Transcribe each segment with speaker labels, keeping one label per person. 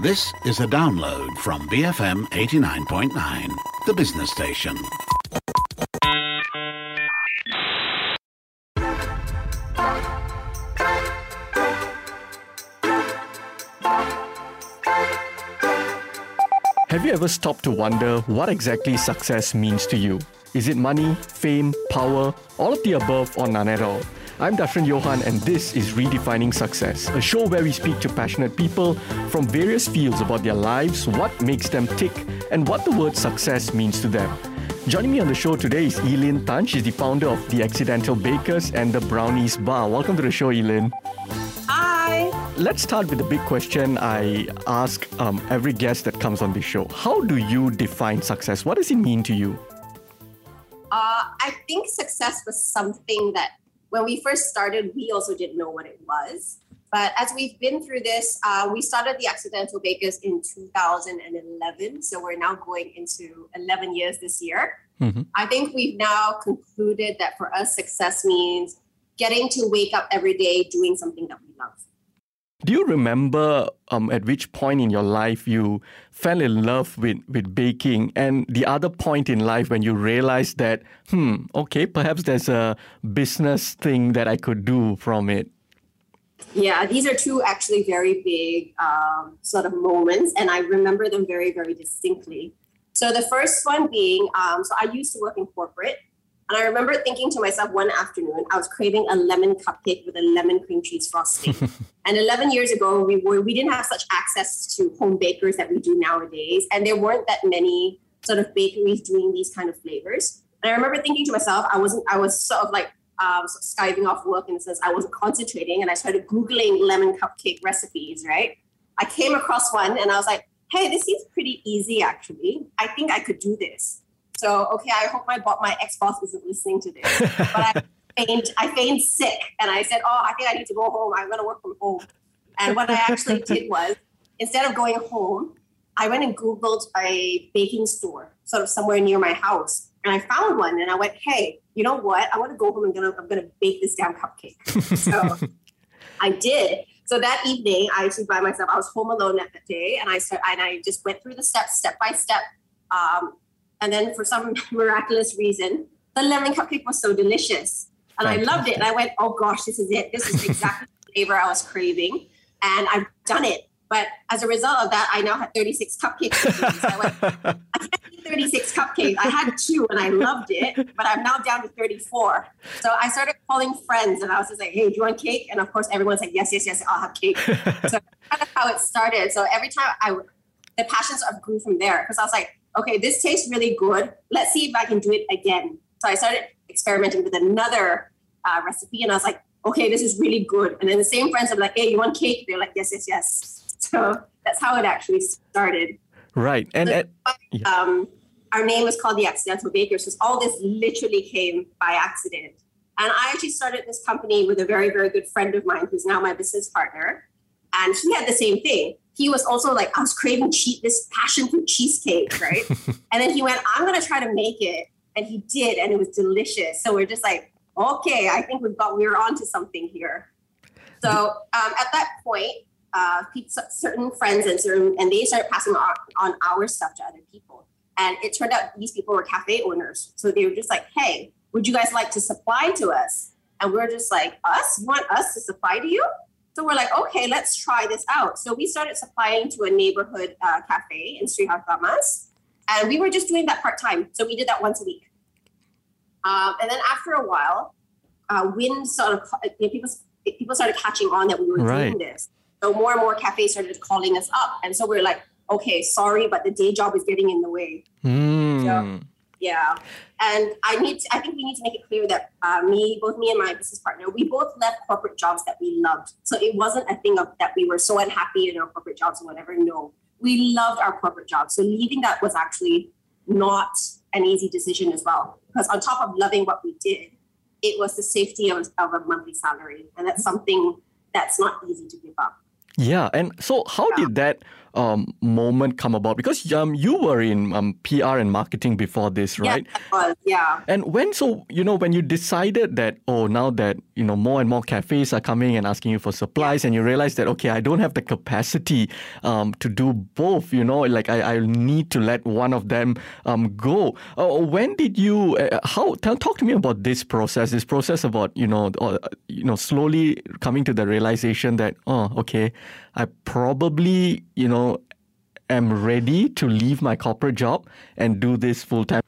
Speaker 1: This is a download from BFM 89.9, the business station.
Speaker 2: Have you ever stopped to wonder what exactly success means to you? Is it money, fame, power, all of the above, or none at all? I'm Dashran Johan, and this is Redefining Success, a show where we speak to passionate people from various fields about their lives, what makes them tick, and what the word success means to them. Joining me on the show today is Ee-Lyn Tan. She's the founder of The Accidental Bakers and The Brownies Bar. Welcome to the show, Ee-Lyn.
Speaker 3: Hi.
Speaker 2: Let's start with the big question I ask um, every guest that comes on this show. How do you define success? What does it mean to you?
Speaker 3: Uh, I think success was something that when we first started, we also didn't know what it was. But as we've been through this, uh, we started the Accidental Bakers in 2011. So we're now going into 11 years this year.
Speaker 2: Mm-hmm.
Speaker 3: I think we've now concluded that for us, success means getting to wake up every day doing something that we love.
Speaker 2: Do you remember um, at which point in your life you fell in love with, with baking and the other point in life when you realized that, hmm, okay, perhaps there's a business thing that I could do from it?
Speaker 3: Yeah, these are two actually very big um, sort of moments, and I remember them very, very distinctly. So the first one being, um, so I used to work in corporate, and I remember thinking to myself one afternoon, I was craving a lemon cupcake with a lemon cream cheese frosting. and 11 years ago, we were we didn't have such access to home bakers that we do nowadays, and there weren't that many sort of bakeries doing these kind of flavors. And I remember thinking to myself, I wasn't, I was sort of like um, sort of skiving off work in the sense I wasn't concentrating, and I started googling lemon cupcake recipes. Right, I came across one, and I was like, hey, this seems pretty easy actually. I think I could do this. So okay, I hope my bo- my ex boss isn't listening to this. But I feigned I feigned sick, and I said, oh, I think I need to go home. I'm going to work from home. And what I actually did was, instead of going home, I went and googled a baking store, sort of somewhere near my house, and I found one. And I went, hey, you know what? I want to go home and gonna I'm gonna bake this damn cupcake. so I did. So that evening, I actually by myself. I was home alone that day, and I started, and I just went through the steps, step by step. Um, and then for some miraculous reason, the lemon cupcake was so delicious. And I loved it. And I went, oh gosh, this is it. This is exactly the flavor I was craving. And I've done it. But as a result of that, I now had 36 cupcakes. I went, I can't eat 36 cupcakes. I had two and I loved it, but I'm now down to 34. So I started calling friends and I was just like, hey, do you want cake? And of course, everyone's like, yes, yes, yes, I'll have cake. so that's kind of how it started. So every time I, the passions sort of grew from there because I was like, okay, this tastes really good. Let's see if I can do it again. So I started experimenting with another uh, recipe, and I was like, okay, this is really good. And then the same friends are like, hey, you want cake? They're like, yes, yes, yes. So that's how it actually started.
Speaker 2: Right. And
Speaker 3: So,
Speaker 2: uh, yeah.
Speaker 3: um, our name was called the Accidental Bakers because all this literally came by accident. And I actually started this company with a very, very good friend of mine who's now my business partner. And he had the same thing. He was also like, I was craving cheese, this passion for cheesecake, right? and then he went, I'm going to try to make it. And he did, and it was delicious. So we're just like, okay, I think we've got, we're onto something here. So um, at that point, uh, certain friends and certain, and they started passing on, on our stuff to other people. And it turned out these people were cafe owners. So they were just like, hey, would you guys like to supply to us? And we are just like, us? You want us to supply to you? So we're like, okay, let's try this out. So we started supplying to a neighborhood uh, cafe in Sri Hartamas. And we were just doing that part time. So we did that once a week. Um, and then after a while, uh, wind sort of, you know, people, people started catching on that we were
Speaker 2: Right.
Speaker 3: doing this. So more and more cafes started calling us up. And so we are like, okay, sorry, but the day job is getting in the way.
Speaker 2: Hmm.
Speaker 3: Yeah, and I need. To, I think we need to make it clear that uh, me, both me and my business partner, we both left corporate jobs that we loved. So it wasn't a thing of that we were so unhappy in our corporate jobs or whatever. No, we loved our corporate jobs. So leaving that was actually not an easy decision as well. Because on top of loving what we did, it was the safety of, of a monthly salary, and that's something that's not easy to give up.
Speaker 2: Yeah. And so, how did that um, moment come about? Because um, you were in um, PR and marketing before this, right?
Speaker 3: Yeah, yeah.
Speaker 2: And when so you know when you decided that oh now that you know more and more cafes are coming and asking you for supplies, yeah. and you realize that okay I don't have the capacity um, to do both. You know, like I, I need to let one of them um, go. Uh, when did you? Uh, how tell, talk to me about this process. This process about you know uh, you know slowly coming to the realization that oh okay I probably you know am ready to leave my corporate job and do this full time.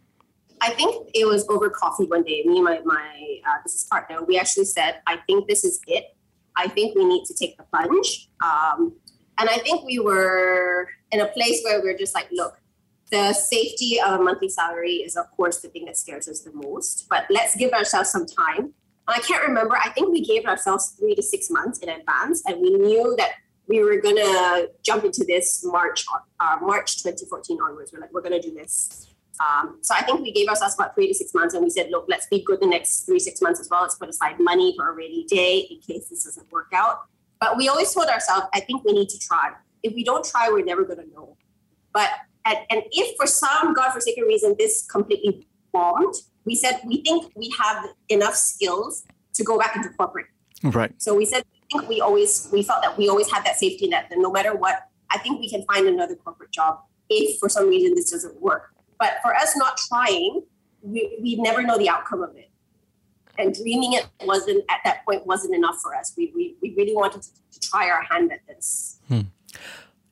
Speaker 3: I think it was over coffee one day. Me and my, my uh, business partner, we actually said, I think this is it. I think we need to take the plunge. Um, and I think we were in a place where we are just like, look, the safety of a monthly salary is, of course, the thing that scares us the most. But let's give ourselves some time. I can't remember. I think we gave ourselves three to six months in advance, and we knew that we were gonna jump into this March, uh, March 2014 onwards. We're like, we're gonna do this. Um, so I think we gave ourselves about three to six months, and we said, look, let's be good the next three six months as well. Let's put aside money for a rainy day in case this doesn't work out. But we always told ourselves, I think we need to try. If we don't try, we're never going to know. But and, and if for some godforsaken reason this completely bombed, we said we think we have enough skills to go back into corporate.
Speaker 2: Right.
Speaker 3: So we said think we always we felt that we always had that safety net that no matter what, I think we can find another corporate job if for some reason this doesn't work. But for us not trying, we, we never know the outcome of it. And dreaming it wasn't at that point wasn't enough for us. We, we, we really wanted to, to try our hand at this.
Speaker 2: Hmm.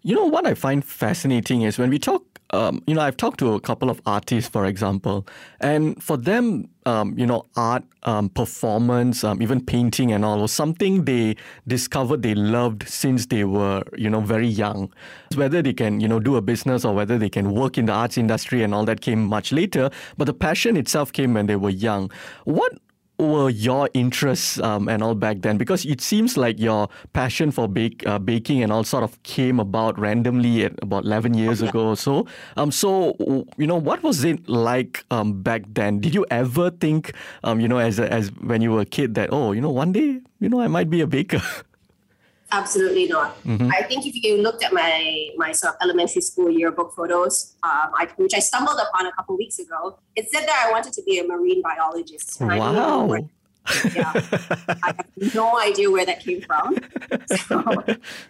Speaker 2: You know what I find fascinating is when we talk um, you know, I've talked to a couple of artists, for example, and for them, um, you know, art, um, performance, um, even painting and all was something they discovered they loved since they were, you know, very young. Whether they can, you know, do a business or whether they can work in the arts industry and all that came much later, but the passion itself came when they were young. What were your interests um, and all back then? Because it seems like your passion for bake, uh, baking and all sort of came about randomly at about 11 years ago or so. Um, so, you know, what was it like um, back then? Did you ever think, um, you know, as, as when you were a kid that, oh, you know, one day, you know, I might be a baker?
Speaker 3: Absolutely not. Mm-hmm. I think if you looked at my my sort of elementary school yearbook photos, um, I, which I stumbled upon a couple weeks ago, it said that I wanted to be a marine biologist.
Speaker 2: Wow.
Speaker 3: Where, yeah, I have no idea where that came from. So,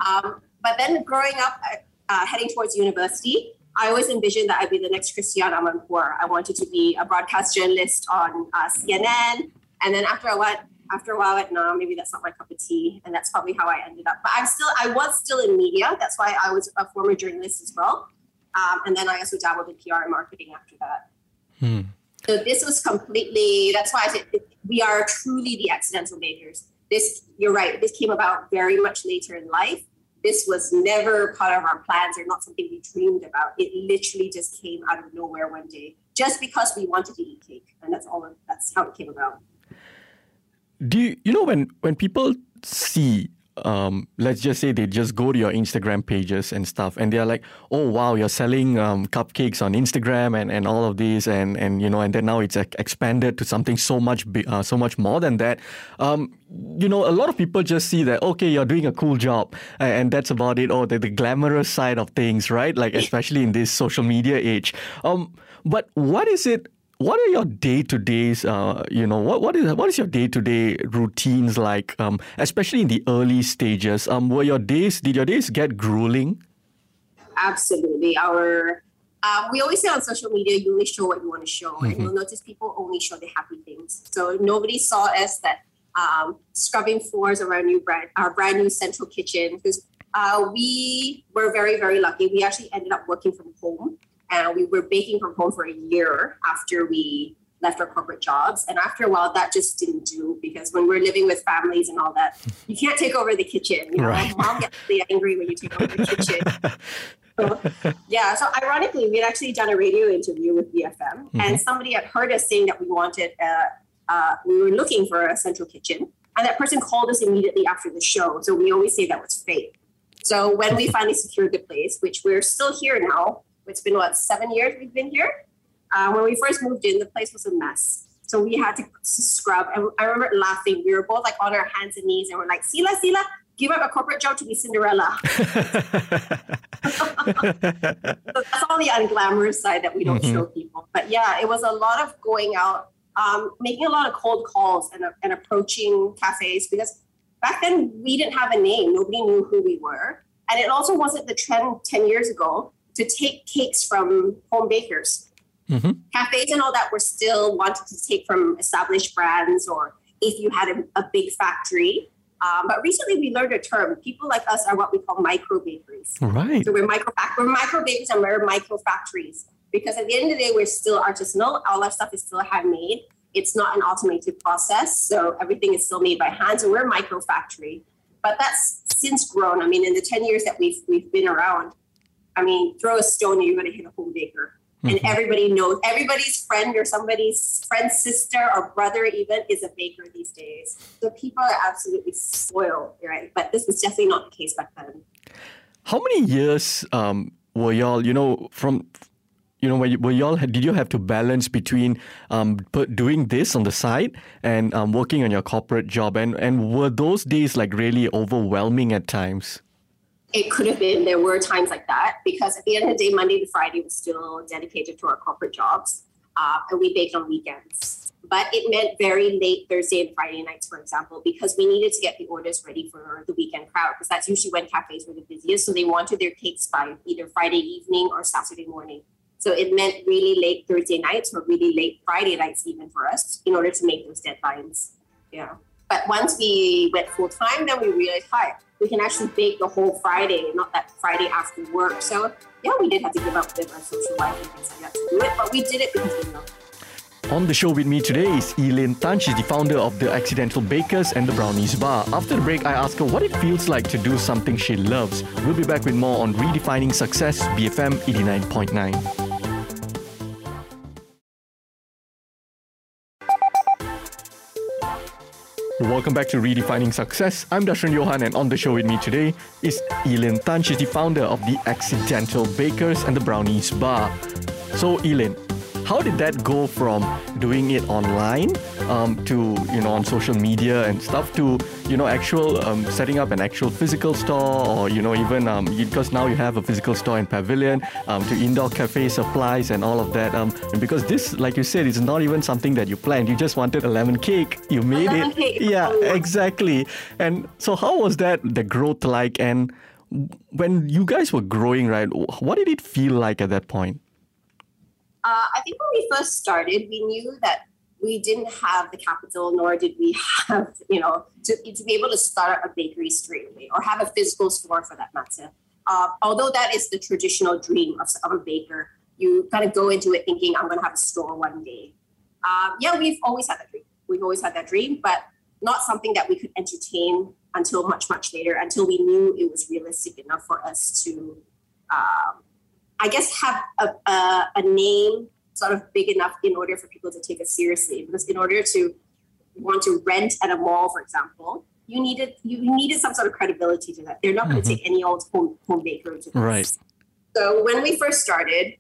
Speaker 3: um, but then growing up, uh, heading towards university, I always envisioned that I'd be the next Christiane Amanpour. I wanted to be a broadcast journalist on uh, CNN. And then after I went after a while, like, no, maybe that's not my cup of tea. And that's probably how I ended up. But I'm still, I was still in media. That's why I was a former journalist as well. Um, and then I also dabbled in PR and marketing after that. Hmm. So this was completely, that's why I said we are truly the accidental bakers. This, you're right, this came about very much later in life. This was never part of our plans or not something we dreamed about. It literally just came out of nowhere one day, just because we wanted to eat cake. And that's all, that's how it came about
Speaker 2: do you, you know when when people see um, let's just say they just go to your Instagram pages and stuff, and they're like, "Oh wow, you're selling um, cupcakes on Instagram and, and all of these, and and you know, and then now it's expanded to something so much uh, so much more than that." Um, you know, a lot of people just see that okay, you're doing a cool job, and that's about it. Or the, the glamorous side of things, right? Like especially in this social media age. Um, but what is it what are your day to days? Uh, you know, what what is what is your day to day routines like? Um, especially in the early stages. Um, were your days? Did your days get grueling?
Speaker 3: Absolutely. Our um, we always say on social media, you only show what you want to show, mm-hmm. and you'll notice people only show the happy things. So nobody saw us that um, scrubbing floors of our new brand, our brand new central kitchen, because uh, we were very very lucky. We actually ended up working from home and we were baking from home for a year after we left our corporate jobs. And after a while, that just didn't do because when we're living with families and all that, you can't take over the kitchen. You know, right. mom gets really angry when you take over the kitchen. so, yeah. So ironically, we had actually done a radio interview with BFM, mm-hmm. and somebody had heard us saying that we wanted, uh, uh, we were looking for a central kitchen, and that person called us immediately after the show. So we always say that was fate. So when we finally secured the place, which we're still here now, it's been what seven years we've been here. Uh, when we first moved in, the place was a mess. So we had to scrub. And I remember laughing. We were both like on our hands and knees and we're like, Sila, Sila, give up a corporate job to be Cinderella. so that's all the unglamorous side that we don't mm-hmm. show people. But yeah, it was a lot of going out, um, making a lot of cold calls and, and approaching cafes because back then we didn't have a name. Nobody knew who we were. And it also wasn't the trend 10 years ago to take cakes from home bakers. Mm-hmm. Cafes and all that were still wanted to take from established brands or if you had a, a big factory. Um, but recently we learned a term. People like us are what we call micro bakeries.
Speaker 2: Right.
Speaker 3: So we're micro we're micro bakeries and we're micro factories because at the end of the day we're still artisanal. All our stuff is still handmade. It's not an automated process, so everything is still made by hand. So we're a micro factory. But that's since grown. I mean, in the ten years that we've we've been around, I mean, throw a stone, and you're going to hit a home baker. Mm-hmm. And everybody knows everybody's friend or somebody's friend's sister or brother even is a baker these days. So people are absolutely spoiled, right? But this was definitely not the case back then.
Speaker 2: How many years um, were y'all, you know, from you know, were, you, were y'all did you have to balance between um, doing this on the side and um, working on your corporate job, and and were those days like really overwhelming at times?
Speaker 3: It could have been there were times like that because at the end of the day monday to friday was still dedicated to our corporate jobs uh, and we baked on weekends. But it meant very late thursday and friday nights for example because we needed to get the orders ready for the weekend crowd because that's usually when cafes were the busiest so they wanted their cakes by either friday evening or saturday morning. So it meant really late thursday nights or really late friday nights even for us in order to make those deadlines. Yeah but once we went full time then we realized hi we can actually bake the whole Friday, not that Friday after work. So yeah, we did have to give up of our social life and things like that to do it, but we did it because we it.
Speaker 2: On the show with me today is Ee-Lyn Tan. She's the founder of the Accidental Bakers and the Brownies Bar. After the break, I ask her what it feels like to do something she loves. We'll be back with more on Redefining Success, BFM 89.9. Welcome back to Redefining Success. I'm Dashran Johan, and on the show with me today is Ee-Lyn Tan. She's the founder of the Accidental Bakers and the Brownies Bar. So, Ee-Lyn, how did that go from doing it online um, to you know on social media and stuff to you know actual um, setting up an actual physical store or you know even um, because now you have a physical store in Pavilion um, to indoor cafe supplies and all of that um, and because this like you said is not even something that you planned. You just wanted a lemon cake. You made
Speaker 3: it. cake.
Speaker 2: yeah exactly. And so how was that the growth like? And when you guys were growing right what did it feel like at that point?
Speaker 3: Uh, I think when we first started, we knew that we didn't have the capital, nor did we have, you know, to, to be able to start a bakery straight away or have a physical store for that matter. Uh, although that is the traditional dream of, of, a baker, you kind of go into it thinking, I'm going to have a store one day. Um, yeah, we've always had that dream. We've always had that dream, but not something that we could entertain until much, much later, until we knew it was realistic enough for us to um, I guess, have a, a, a, name sort of big enough in order for people to take us seriously. Because in order to want to rent at a mall, for example, you needed you needed some sort of credibility to that. They're not mm-hmm. going to take any old home home baker to
Speaker 2: Right.
Speaker 3: So when we first started,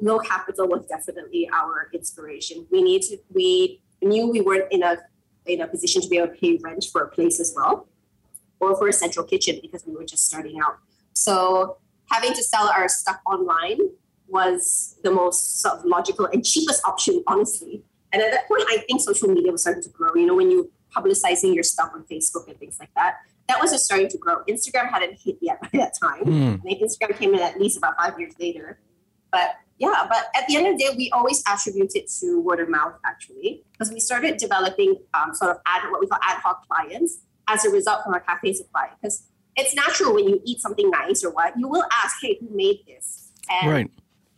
Speaker 3: no capital was definitely our inspiration. We need to we knew we weren't in a in a position to be able to pay rent for a place as well, or for a central kitchen because we were just starting out. So having to sell our stuff online was the most sort of logical and cheapest option, honestly. And at that point, I think social media was starting to grow. You know, when you publicizing your stuff on Facebook and things like that, that was just starting to grow. Instagram hadn't hit yet by that time. Mm. I think Instagram came in at least about five years later. But yeah, but at the end of the day, we always attribute it to word of mouth, actually, because we started developing um, sort of ad, what we call ad hoc clients as a result from our cafe supply. Because it's natural when you eat something nice or what, you will ask, hey, who made this? And
Speaker 2: right.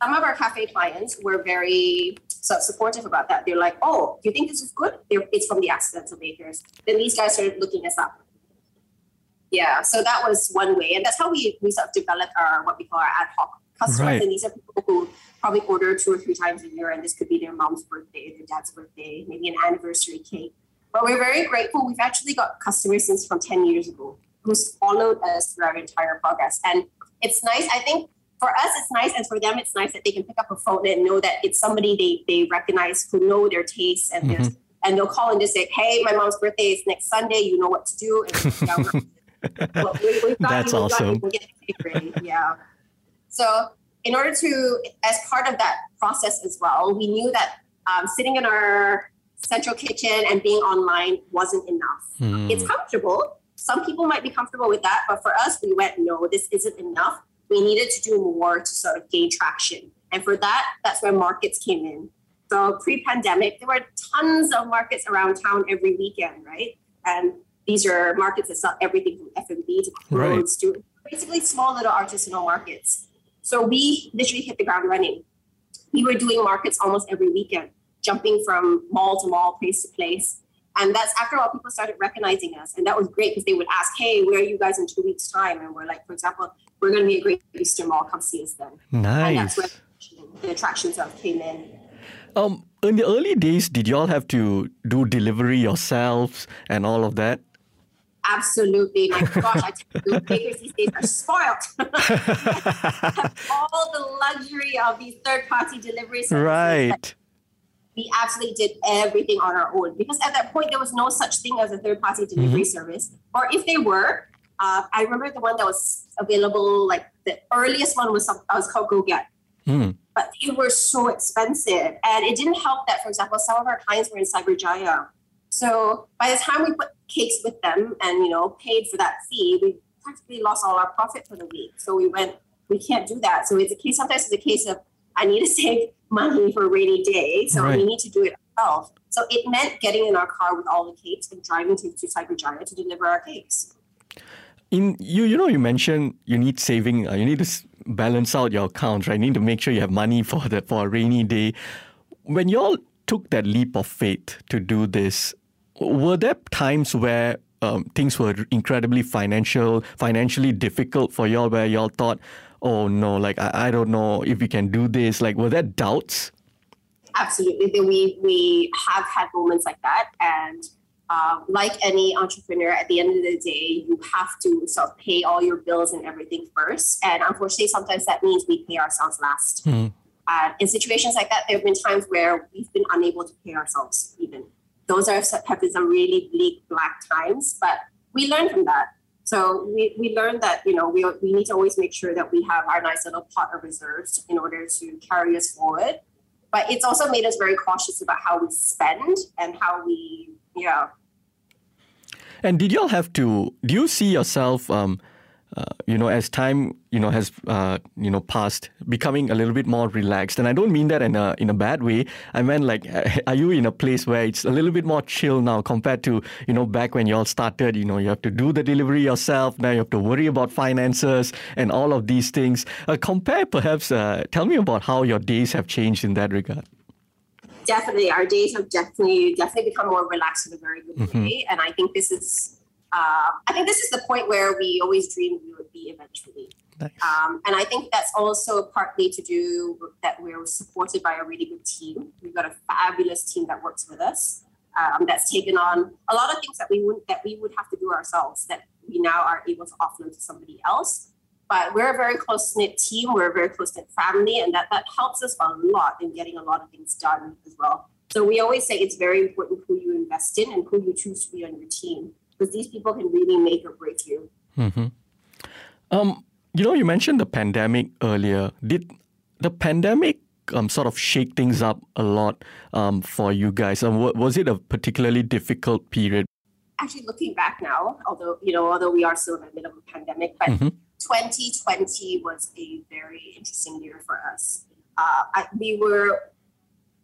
Speaker 3: Some of our cafe clients were very so supportive about that. They're like, oh, do you think this is good? They're, it's from the accidental bakers. Then these guys started looking us up. Yeah, so that was one way. And that's how we, we sort of developed our, what we call our ad hoc customers. Right. And these are people who probably order two or three times a year. And this could be their mom's birthday, their dad's birthday, maybe an anniversary cake. But we're very grateful. We've actually got customers since from 10 years ago who's followed us through our entire progress. And it's nice. I think for us, it's nice, and for them, it's nice that they can pick up a phone and know that it's somebody they they recognize who know their tastes and mm-hmm. and they'll call and just say, "Hey, my mom's birthday is next Sunday. You know what to do."
Speaker 2: And, well, we, That's awesome.
Speaker 3: yeah. So in order to, as part of that process as well, we knew that um, sitting in our central kitchen and being online wasn't enough. Mm. It's comfortable. Some people might be comfortable with that, but for us, we went, no, this isn't enough. We needed to do more to sort of gain traction. And for that, that's where markets came in. So pre-pandemic, there were tons of markets around town every weekend, right? And these are markets that sell everything from F&B to clothes right. to basically small little artisanal markets. So we literally hit the ground running. We were doing markets almost every weekend, jumping from mall to mall, place to place. And that's after all, people started recognizing us. And that was great because they would ask, hey, where are you guys in two weeks' time? And we're like, for example, we're going to be a Great Eastern Mall. Come see us then.
Speaker 2: Nice.
Speaker 3: And that's where the attractions of came in.
Speaker 2: Um, in the early days, did y'all have to do delivery yourselves and all of that?
Speaker 3: Absolutely. My gosh, I tell you, bakers these days are spoiled. all the luxury of these third party delivery services.
Speaker 2: Right.
Speaker 3: We absolutely did everything on our own because at that point there was no such thing as a third party delivery mm-hmm. service. Or if they were, uh, I remember the one that was available, like the earliest one was, some, was called GoGet. Mm. But they were so expensive. And it didn't help that, for example, some of our clients were in Cyberjaya. So by the time we put cakes with them and, you know, paid for that fee, we practically lost all our profit for the week. So we went, we can't do that. So it's a case, sometimes it's a case of, I need to save money for a rainy day. So right. we need to do it ourselves. So it meant getting in our car with all the cakes and driving to, to Cyberjaya to deliver our cakes.
Speaker 2: In you, you know, you mentioned you need saving. Uh, you need to balance out your accounts, right? You need to make sure you have money for the for a rainy day. When y'all took that leap of faith to do this, were there times where um, things were incredibly financial, financially difficult for y'all, where y'all thought, "Oh no, like I, I don't know if we can do this." Like, were there doubts?
Speaker 3: Absolutely, we we have had moments like that, and um, like any entrepreneur, at the end of the day, you have to sort of pay all your bills and everything first. And unfortunately, sometimes that means we pay ourselves last. Mm. Uh, in situations like that, there have been times where we've been unable to pay ourselves even. Those are have been some really bleak, black times, but we learned from that. So we, we learned that, you know, we, we need to always make sure that we have our nice little pot of reserves in order to carry us forward. But it's also made us very cautious about how we spend and how we yeah.
Speaker 2: And did y'all have to? Do you see yourself, um, uh, you know, as time you know has uh, you know passed, becoming a little bit more relaxed? And I don't mean that in a in a bad way. I meant like, are you in a place where it's a little bit more chill now compared to you know back when y'all started? You know, you have to do the delivery yourself. Now you have to worry about finances and all of these things. Uh, compare, perhaps. Uh, tell me about how your days have changed in that regard
Speaker 3: definitely our days have definitely definitely become more relaxed in a very good mm-hmm. way and i think this is uh, i think this is the point where we always dreamed we would be eventually nice. um, and i think that's also partly to do that we're supported by a really good team we've got a fabulous team that works with us um, that's taken on a lot of things that we wouldn't that we would have to do ourselves that we now are able to offload to somebody else but we're a very close knit team. We're a very close knit family, and that that helps us a lot in getting a lot of things done as well. So we always say it's very important who you invest in and who you choose to be on your team because these people can really make or break you.
Speaker 2: Mm-hmm. Um, you know, you mentioned the pandemic earlier. Did the pandemic um, sort of shake things up a lot um, for you guys? Um, was it a particularly difficult period?
Speaker 3: Actually, looking back now, although you know, although we are still in the middle of a pandemic, but mm-hmm 2020 was a very interesting year for us. Uh, I, we were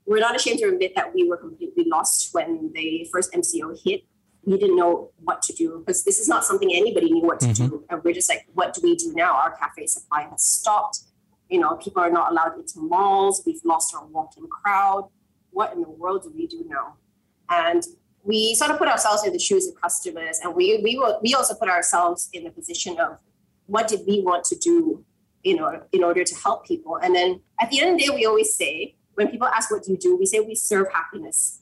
Speaker 3: we're not ashamed to admit that we were completely lost when the first MCO hit. We didn't know what to do because this is not something anybody knew what to mm-hmm. do, and we're just like, what do we do now? Our cafe supply has stopped. You know, people are not allowed into malls. We've lost our walk-in crowd. What in the world do we do now? And we sort of put ourselves in the shoes of customers, and we we will, we also put ourselves in the position of what did we want to do you know in order to help people and then at the end of the day we always say when people ask what do you do we say we serve happiness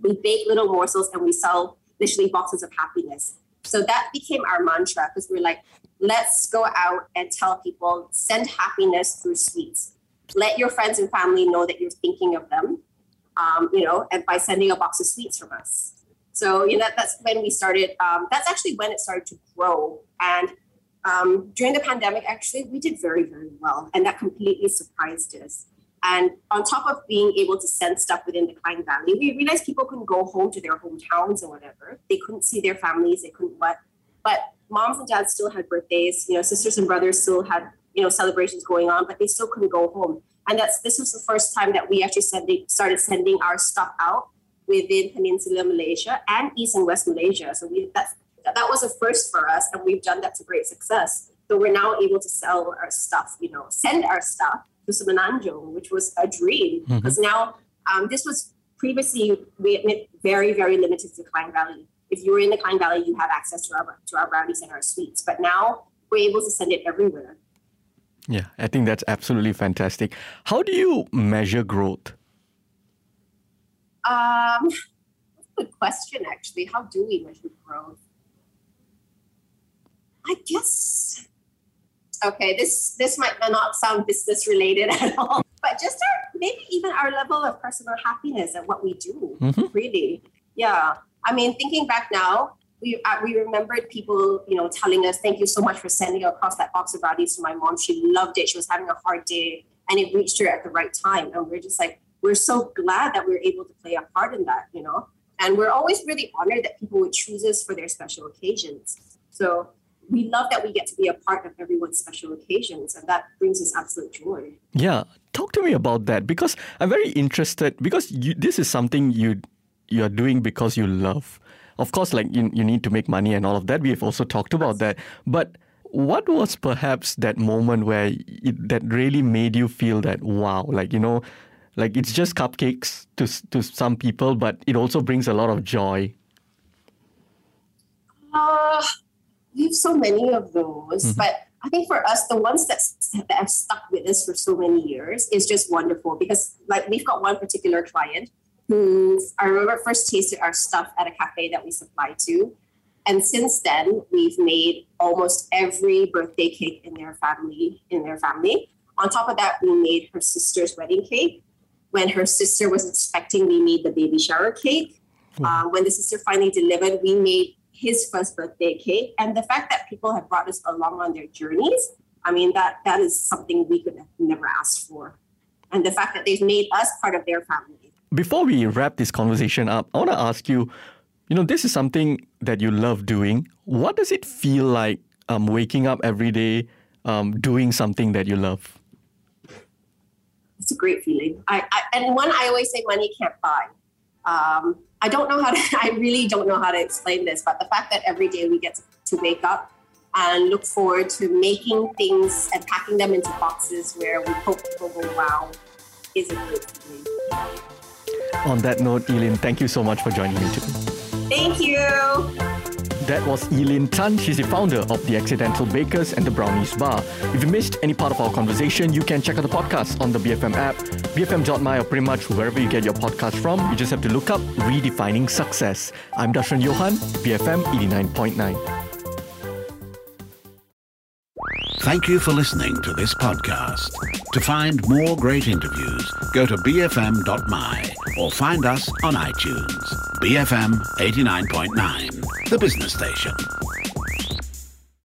Speaker 3: we bake little morsels and we sell literally boxes of happiness so that became our mantra because we're like let's go out and tell people send happiness through sweets let your friends and family know that you're thinking of them um, you know and by sending a box of sweets from us so you know that's when we started um, that's actually when it started to grow and um, during the pandemic, actually, we did very, very well. And that completely surprised us. And on top of being able to send stuff within the Klang Valley, we realized people couldn't go home to their hometowns or whatever. They couldn't see their families, they couldn't what. But moms and dads still had birthdays, you know, sisters and brothers still had, you know, celebrations going on, but they still couldn't go home. And that's this was the first time that we actually sending, started sending our stuff out within Peninsular Malaysia and East and West Malaysia. So we that's that was a first for us, and we've done that to great success. So we're now able to sell our stuff, you know, send our stuff to Semenanjung, which was a dream mm-hmm. because now um, this was previously we admit very very limited to Klang Valley. If you were in the Klang Valley, you have access to our to our brownies and our sweets, but now we're able to send it everywhere.
Speaker 2: Yeah, I think that's absolutely fantastic. How do you measure growth?
Speaker 3: Um, good question. Actually, how do we measure growth? I guess okay, this this might not sound business related at all, but just our maybe even our level of personal happiness and what we do. Mm-hmm. Really, yeah. I mean, thinking back now, we uh, we remembered people, you know, telling us, "Thank you so much for sending across that box of brownies to my mom. She loved it. She was having a hard day, and it reached her at the right time." And we're just like, we're so glad that we're able to play a part in that, you know. And we're always really honored that people would choose us for their special occasions. So we love that we get to be a part of everyone's special occasions, and that brings us absolute joy.
Speaker 2: Yeah, talk to me about that because I'm very interested because you, this is something you you're doing because you love. Of course, like you, you need to make money and all of that. We've also talked about that, but what was perhaps that moment where it, that really made you feel that wow, like you know, like it's just cupcakes to to some people, but it also brings a lot of joy.
Speaker 3: Uh, we have so many of those, mm-hmm. but I think for us, the ones that, that have stuck with us for so many years is just wonderful because, like, we've got one particular client who I remember first tasted our stuff at a cafe that we supply to. And since then, we've made almost every birthday cake in their family. In their family. On top of that, we made her sister's wedding cake. When her sister was expecting, we made the baby shower cake. Mm-hmm. Uh, when the sister finally delivered, we made his first birthday cake. And the fact that people have brought us along on their journeys, I mean, that that is something we could have never asked for. And the fact that they've made us part of their family.
Speaker 2: Before we wrap this conversation up, I want to ask you, you know, this is something that you love doing. What does it feel like um, waking up every day um, doing something that you love?
Speaker 3: It's a great feeling. I, I, and one I always say money can't buy. Um, I don't know how to, I really don't know how to explain this, but the fact that every day we get to, wake up and look forward to making things and packing them into boxes where we hope people go, wow, is a great feeling.
Speaker 2: On that note, Ee-Lyn, thank you so much for joining me today.
Speaker 3: Thank you.
Speaker 2: That was Ee-Lyn Tan. She's the founder of The Accidental Bakers and the Brownies Bar. If you missed any part of our conversation, you can check out the podcast on the BFM app, BFM.my, or pretty much wherever you get your podcast from. You just have to look up Redefining Success. I'm Dashran Johan, BFM 89.9.
Speaker 1: Thank you for listening to this podcast. To find more great interviews, go to bfm.my or find us on iTunes. BFM 89.9, the business station.